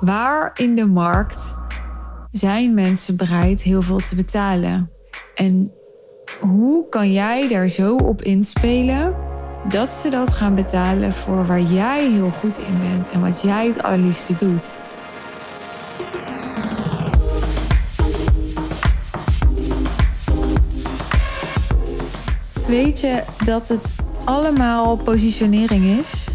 Waar in de markt zijn mensen bereid heel veel te betalen? En hoe kan jij daar zo op inspelen dat ze dat gaan betalen voor waar jij heel goed in bent en wat jij het allerliefste doet? Weet je dat het allemaal positionering is?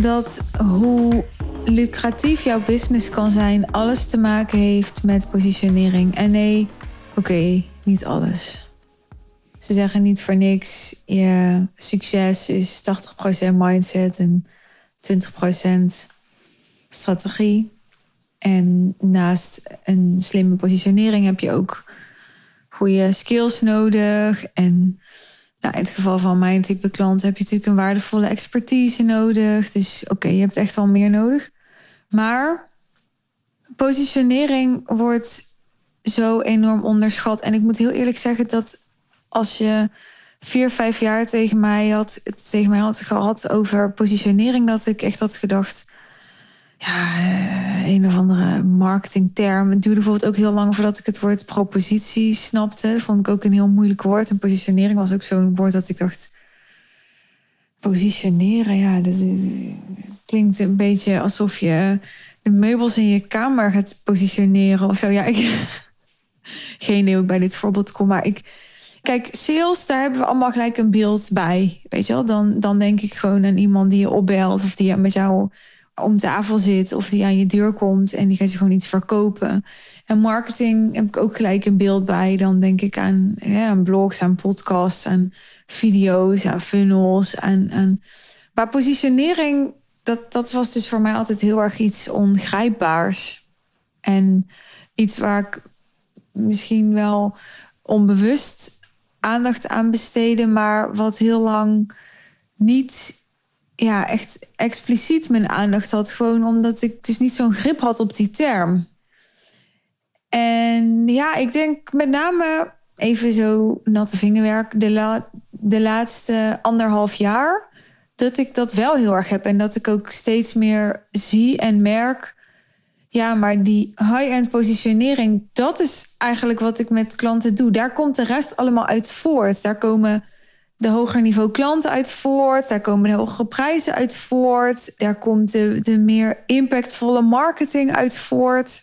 Dat hoe lucratief jouw business kan zijn, alles te maken heeft met positionering. En nee, oké, niet alles. Ze zeggen niet voor niks, je succes is 80% mindset en 20% strategie. En naast een slimme positionering heb je ook goede skills nodig. En nou, in het geval van mijn type klant heb je natuurlijk een waardevolle expertise nodig. Dus oké, je hebt echt wel meer nodig. Maar positionering wordt zo enorm onderschat. En ik moet heel eerlijk zeggen dat als je vier, vijf jaar tegen mij had, tegen mij had gehad over positionering, dat ik echt had gedacht. Ja, eh, een of andere marketingterm. Het duurde bijvoorbeeld ook heel lang voordat ik het woord propositie snapte. Vond ik ook een heel moeilijk woord. En positionering was ook zo'n woord dat ik dacht. Positioneren, ja, dat, klinkt een beetje alsof je de meubels in je kamer gaat positioneren of zo. Ja, ik. Geen idee ik bij dit voorbeeld kom, maar ik. Kijk, sales, daar hebben we allemaal gelijk een beeld bij. Weet je wel, dan, dan denk ik gewoon aan iemand die je opbelt of die met jou om tafel zit of die aan je deur komt en die gaat je gewoon iets verkopen. En marketing heb ik ook gelijk een beeld bij. Dan denk ik aan, aan blogs, aan podcasts, aan video's, aan funnels. Aan, aan... Maar positionering, dat, dat was dus voor mij altijd heel erg iets ongrijpbaars. En iets waar ik misschien wel onbewust aandacht aan besteden, maar wat heel lang niet ja, echt expliciet mijn aandacht had. Gewoon omdat ik dus niet zo'n grip had op die term. En ja, ik denk met name even zo natte vingerwerk, de, la de laatste anderhalf jaar, dat ik dat wel heel erg heb. En dat ik ook steeds meer zie en merk. Ja, maar die high-end positionering, dat is eigenlijk wat ik met klanten doe. Daar komt de rest allemaal uit voort. Daar komen de hoger niveau klanten uit voort. Daar komen de hogere prijzen uit voort. Daar komt de, de meer impactvolle marketing uit voort.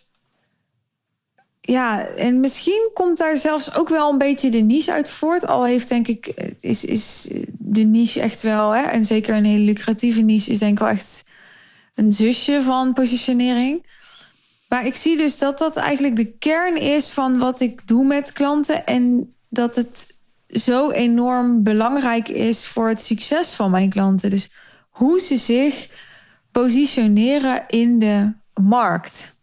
Ja, en misschien komt daar zelfs ook wel een beetje de niche uit voort. Al heeft denk ik, is, is de niche echt wel, hè, en zeker een hele lucratieve niche, is denk ik wel echt een zusje van positionering. Maar ik zie dus dat dat eigenlijk de kern is van wat ik doe met klanten. En dat het zo enorm belangrijk is voor het succes van mijn klanten. Dus hoe ze zich positioneren in de markt.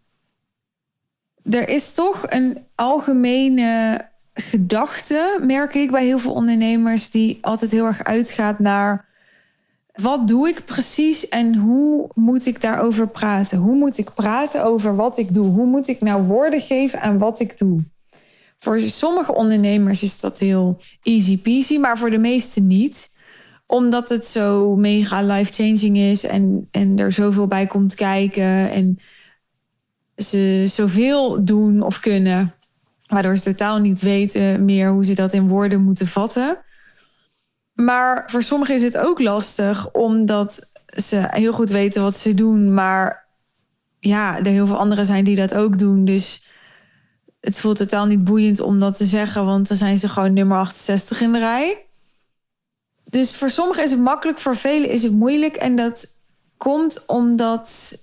Er is toch een algemene gedachte, merk ik bij heel veel ondernemers, die altijd heel erg uitgaat naar wat doe ik precies en hoe moet ik daarover praten? Hoe moet ik praten over wat ik doe? Hoe moet ik nou woorden geven aan wat ik doe? Voor sommige ondernemers is dat heel easy peasy, maar voor de meeste niet. Omdat het zo mega life-changing is en, en er zoveel bij komt kijken. En ze zoveel doen of kunnen, waardoor ze totaal niet weten meer hoe ze dat in woorden moeten vatten. Maar voor sommigen is het ook lastig, omdat ze heel goed weten wat ze doen, maar ja, er heel veel anderen zijn die dat ook doen. Dus het voelt totaal niet boeiend om dat te zeggen, want dan zijn ze gewoon nummer 68 in de rij. Dus voor sommigen is het makkelijk, voor velen is het moeilijk. En dat komt omdat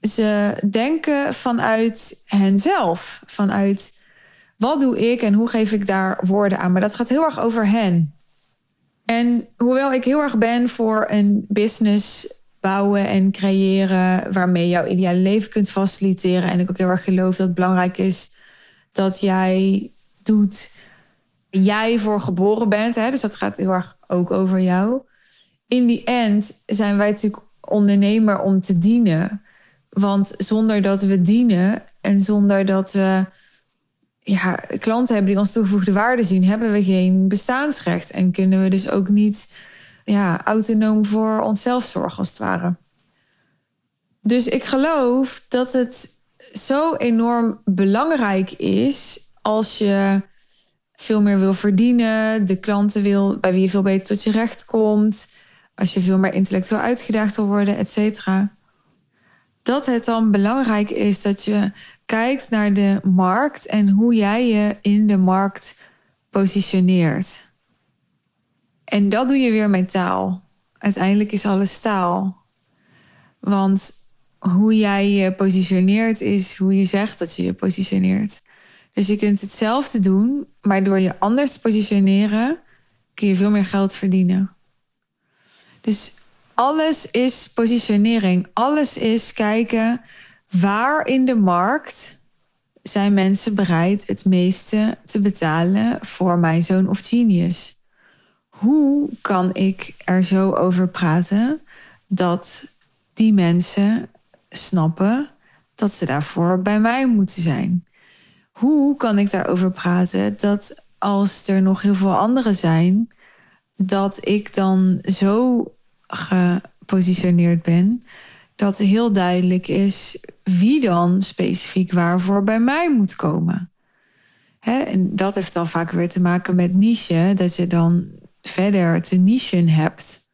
ze denken vanuit henzelf. Vanuit wat doe ik en hoe geef ik daar woorden aan. Maar dat gaat heel erg over hen. En hoewel ik heel erg ben voor een business bouwen en creëren waarmee jouw ideale leven kunt faciliteren. En ik ook heel erg geloof dat het belangrijk is dat jij doet jij voor geboren bent. Hè? Dus dat gaat heel erg ook over jou. In die end zijn wij natuurlijk ondernemer om te dienen. Want zonder dat we dienen en zonder dat we ja, klanten hebben die ons toegevoegde waarde zien, hebben we geen bestaansrecht. En kunnen we dus ook niet ja, autonoom voor onszelf zorgen, als het ware. Dus ik geloof dat het zo enorm belangrijk is als je veel meer wil verdienen, de klanten wil bij wie je veel beter tot je recht komt, als je veel meer intellectueel uitgedaagd wil worden, et cetera. Dat het dan belangrijk is dat je kijkt naar de markt en hoe jij je in de markt positioneert. En dat doe je weer met taal. Uiteindelijk is alles taal. Want hoe jij je positioneert is hoe je zegt dat je je positioneert. Dus je kunt hetzelfde doen, maar door je anders te positioneren kun je veel meer geld verdienen. Dus alles is positionering. Alles is kijken waar in de markt zijn mensen bereid het meeste te betalen voor mijn zoon of genius. Hoe kan ik er zo over praten dat die mensen snappen dat ze daarvoor bij mij moeten zijn? Hoe kan ik daarover praten dat als er nog heel veel anderen zijn, dat ik dan zo gepositioneerd ben dat heel duidelijk is wie dan specifiek waarvoor bij mij moet komen. En dat heeft dan vaak weer te maken met niche, dat je dan verder te nichen hebt,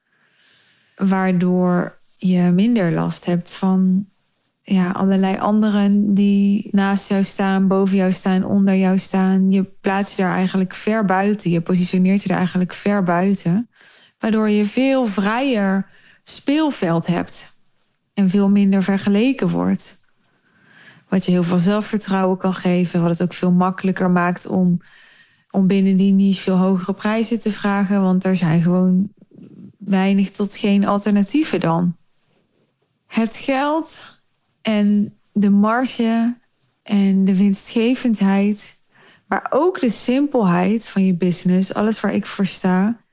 waardoor je minder last hebt van ja, allerlei anderen die naast jou staan, boven jou staan, onder jou staan. Je plaatst je daar eigenlijk ver buiten. Je positioneert je daar eigenlijk ver buiten. Waardoor je veel vrijer speelveld hebt. En veel minder vergeleken wordt. Wat je heel veel zelfvertrouwen kan geven. Wat het ook veel makkelijker maakt om, om binnen die niche veel hogere prijzen te vragen. Want er zijn gewoon weinig tot geen alternatieven dan. Het geld en de marge en de winstgevendheid, maar ook de simpelheid van je business, alles waar ik voor sta,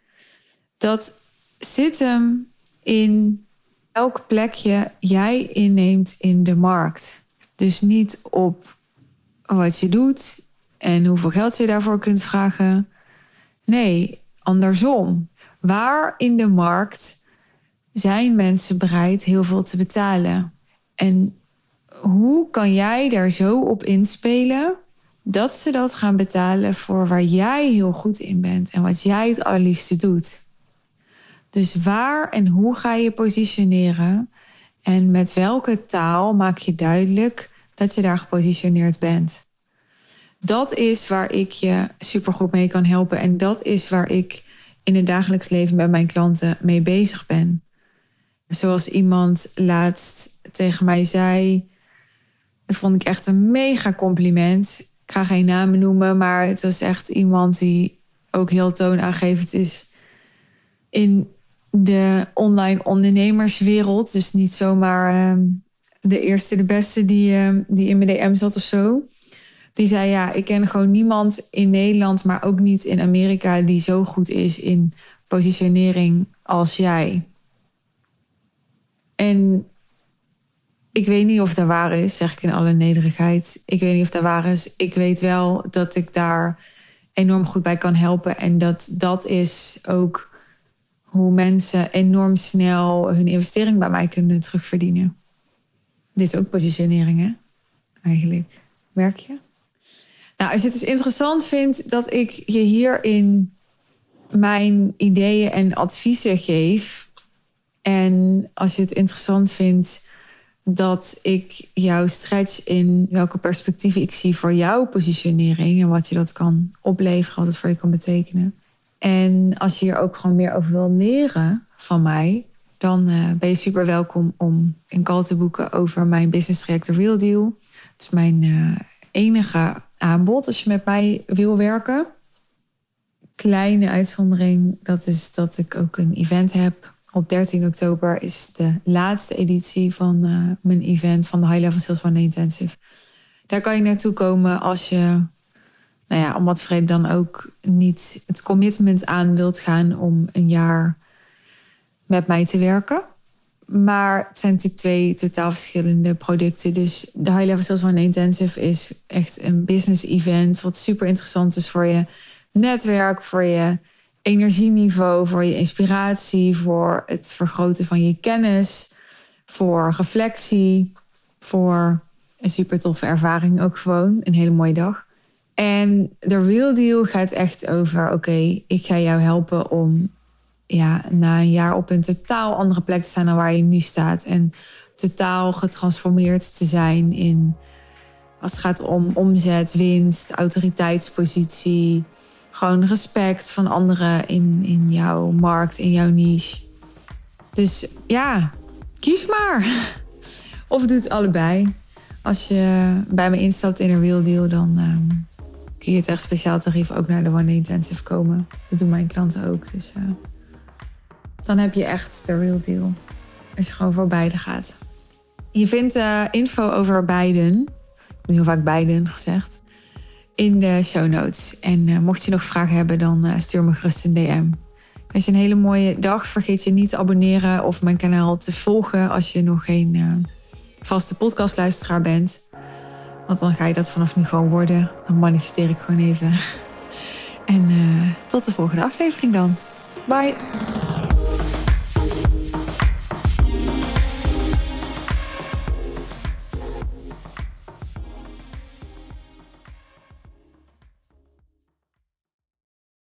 dat zit hem in elk plekje jij inneemt in de markt. Dus niet op wat je doet en hoeveel geld je daarvoor kunt vragen. Nee, andersom. Waar in de markt zijn mensen bereid heel veel te betalen? En hoe kan jij daar zo op inspelen dat ze dat gaan betalen voor waar jij heel goed in bent en wat jij het allerliefste doet? Dus waar en hoe ga je positioneren? En met welke taal maak je duidelijk dat je daar gepositioneerd bent? Dat is waar ik je supergoed mee kan helpen. En dat is waar ik in het dagelijks leven met mijn klanten mee bezig ben. Zoals iemand laatst tegen mij zei. Dat vond ik echt een mega compliment. Ik ga geen namen noemen, maar het was echt iemand die ook heel toonaangevend is in de online ondernemerswereld. Dus niet zomaar uh, de eerste, de beste die, uh, die in mijn DM zat of zo. Die zei ja, ik ken gewoon niemand in Nederland, maar ook niet in Amerika die zo goed is in positionering als jij. En ik weet niet of dat waar is, zeg ik in alle nederigheid. Ik weet niet of dat waar is. Ik weet wel dat ik daar enorm goed bij kan helpen. En dat dat is ook hoe mensen enorm snel hun investering bij mij kunnen terugverdienen. Dit is ook positionering, hè? Eigenlijk. Merk je? Nou, als je het dus interessant vindt dat ik je hierin mijn ideeën en adviezen geef. En als je het interessant vindt dat ik jou stretch in welke perspectieven ik zie voor jouw positionering en wat je dat kan opleveren, wat het voor je kan betekenen en als je hier ook gewoon meer over wil leren van mij, dan uh, ben je super welkom om een call te boeken over mijn business traject Real Deal. Het is mijn uh, enige aanbod als je met mij wil werken. Kleine uitzondering, dat is dat ik ook een event heb. Op 13 oktober is de laatste editie van uh, mijn event van de High Level Sales One Intensive. Daar kan je naartoe komen als je nou ja, om wat vrede dan ook niet het commitment aan wilt gaan om een jaar met mij te werken. Maar het zijn natuurlijk twee totaal verschillende producten. Dus de High Level Sales One Intensive is echt een business event. Wat super interessant is voor je netwerk, voor je energieniveau, voor je inspiratie, voor het vergroten van je kennis. voor reflectie, voor een super toffe ervaring ook gewoon. Een hele mooie dag. En de real deal gaat echt over: oké, ik ga jou helpen om ja, na een jaar op een totaal andere plek te staan dan waar je nu staat. En totaal getransformeerd te zijn in als het gaat om omzet, winst, autoriteitspositie. Gewoon respect van anderen in, in jouw markt, in jouw niche. Dus ja, kies maar. Of doe het allebei. Als je bij me instapt in een real deal, dan um, kun je echt speciaal tarief ook naar de One Intensive komen. Dat doen mijn klanten ook. Dus uh, dan heb je echt de real deal. Als je gewoon voor beide gaat. Je vindt uh, info over beiden, heel vaak beiden gezegd, in de show notes. En uh, mocht je nog vragen hebben, dan stuur me gerust een DM. Wens je een hele mooie dag. Vergeet je niet te abonneren of mijn kanaal te volgen als je nog geen vaste podcastluisteraar bent. Want dan ga je dat vanaf nu gewoon worden. Dan manifesteer ik gewoon even. En tot de volgende aflevering dan. Bye.